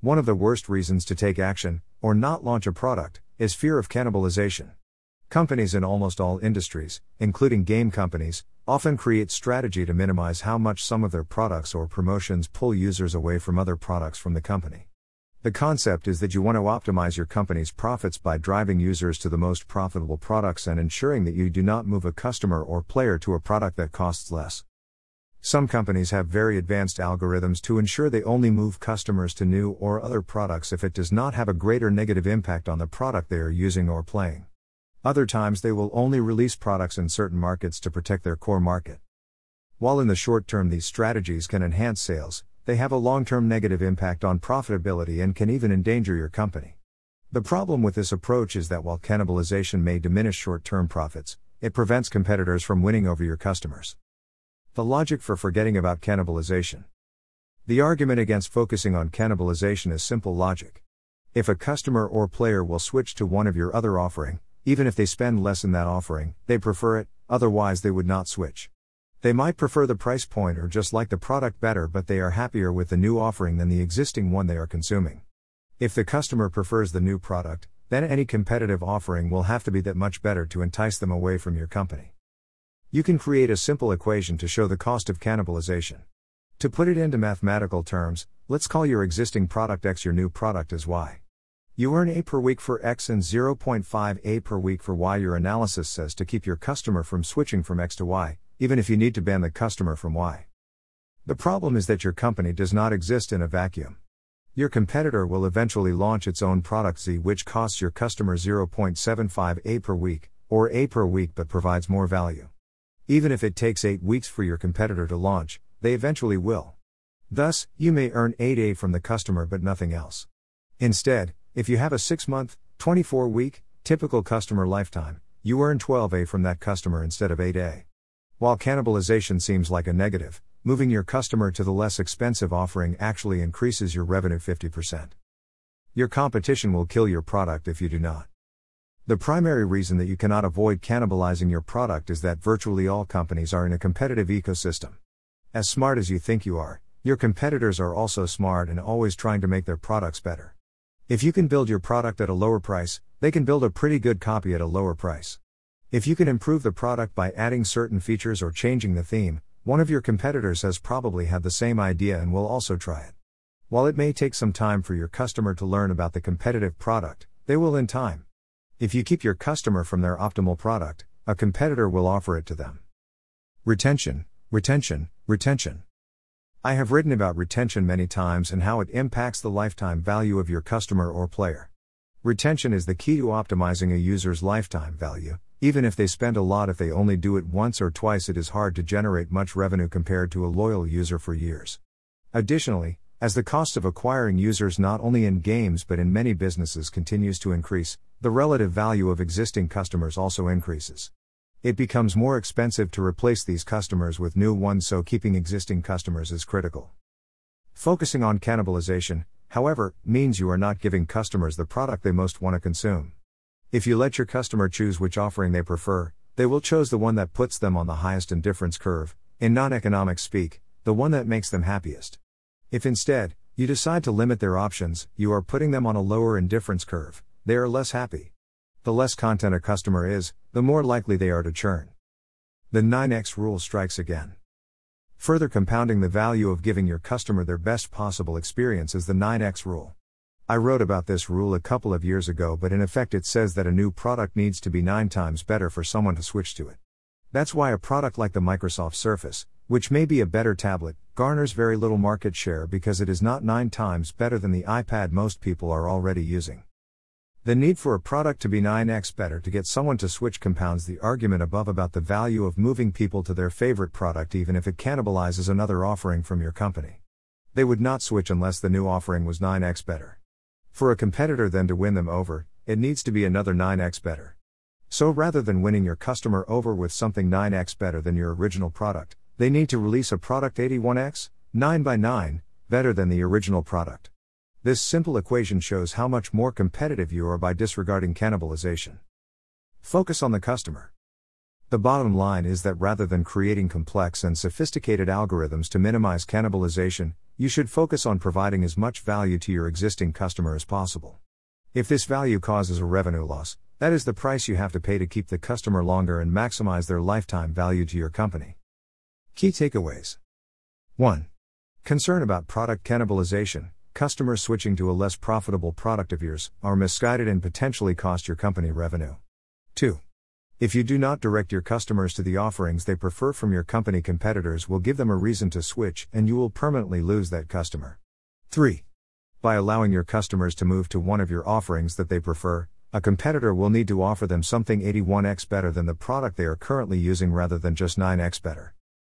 One of the worst reasons to take action, or not launch a product, is fear of cannibalization. Companies in almost all industries, including game companies, often create strategy to minimize how much some of their products or promotions pull users away from other products from the company. The concept is that you want to optimize your company's profits by driving users to the most profitable products and ensuring that you do not move a customer or player to a product that costs less. Some companies have very advanced algorithms to ensure they only move customers to new or other products if it does not have a greater negative impact on the product they are using or playing. Other times they will only release products in certain markets to protect their core market. While in the short term these strategies can enhance sales, they have a long term negative impact on profitability and can even endanger your company. The problem with this approach is that while cannibalization may diminish short term profits, it prevents competitors from winning over your customers. The logic for forgetting about cannibalization. The argument against focusing on cannibalization is simple logic. If a customer or player will switch to one of your other offering, even if they spend less in that offering, they prefer it, otherwise they would not switch. They might prefer the price point or just like the product better, but they are happier with the new offering than the existing one they are consuming. If the customer prefers the new product, then any competitive offering will have to be that much better to entice them away from your company. You can create a simple equation to show the cost of cannibalization. To put it into mathematical terms, let's call your existing product X your new product as Y. You earn A per week for X and 0.5 A per week for Y. Your analysis says to keep your customer from switching from X to Y, even if you need to ban the customer from Y. The problem is that your company does not exist in a vacuum. Your competitor will eventually launch its own product Z, which costs your customer 0.75 A per week, or A per week but provides more value. Even if it takes 8 weeks for your competitor to launch, they eventually will. Thus, you may earn 8A from the customer but nothing else. Instead, if you have a 6 month, 24 week, typical customer lifetime, you earn 12A from that customer instead of 8A. While cannibalization seems like a negative, moving your customer to the less expensive offering actually increases your revenue 50%. Your competition will kill your product if you do not. The primary reason that you cannot avoid cannibalizing your product is that virtually all companies are in a competitive ecosystem. As smart as you think you are, your competitors are also smart and always trying to make their products better. If you can build your product at a lower price, they can build a pretty good copy at a lower price. If you can improve the product by adding certain features or changing the theme, one of your competitors has probably had the same idea and will also try it. While it may take some time for your customer to learn about the competitive product, they will in time. If you keep your customer from their optimal product, a competitor will offer it to them. Retention, retention, retention. I have written about retention many times and how it impacts the lifetime value of your customer or player. Retention is the key to optimizing a user's lifetime value, even if they spend a lot, if they only do it once or twice, it is hard to generate much revenue compared to a loyal user for years. Additionally, as the cost of acquiring users not only in games but in many businesses continues to increase, the relative value of existing customers also increases. It becomes more expensive to replace these customers with new ones, so keeping existing customers is critical. Focusing on cannibalization, however, means you are not giving customers the product they most want to consume. If you let your customer choose which offering they prefer, they will choose the one that puts them on the highest indifference curve, in non economic speak, the one that makes them happiest. If instead, you decide to limit their options, you are putting them on a lower indifference curve, they are less happy. The less content a customer is, the more likely they are to churn. The 9x rule strikes again. Further compounding the value of giving your customer their best possible experience is the 9x rule. I wrote about this rule a couple of years ago, but in effect, it says that a new product needs to be nine times better for someone to switch to it. That's why a product like the Microsoft Surface, which may be a better tablet, garners very little market share because it is not nine times better than the iPad most people are already using. The need for a product to be 9x better to get someone to switch compounds the argument above about the value of moving people to their favorite product even if it cannibalizes another offering from your company. They would not switch unless the new offering was 9x better. For a competitor then to win them over, it needs to be another 9x better. So rather than winning your customer over with something 9x better than your original product, they need to release a product 81x, 9x9, better than the original product. This simple equation shows how much more competitive you are by disregarding cannibalization. Focus on the customer. The bottom line is that rather than creating complex and sophisticated algorithms to minimize cannibalization, you should focus on providing as much value to your existing customer as possible. If this value causes a revenue loss, that is the price you have to pay to keep the customer longer and maximize their lifetime value to your company. Key takeaways 1. Concern about product cannibalization, customers switching to a less profitable product of yours, are misguided and potentially cost your company revenue. 2. If you do not direct your customers to the offerings they prefer from your company, competitors will give them a reason to switch and you will permanently lose that customer. 3. By allowing your customers to move to one of your offerings that they prefer, a competitor will need to offer them something 81x better than the product they are currently using rather than just 9x better.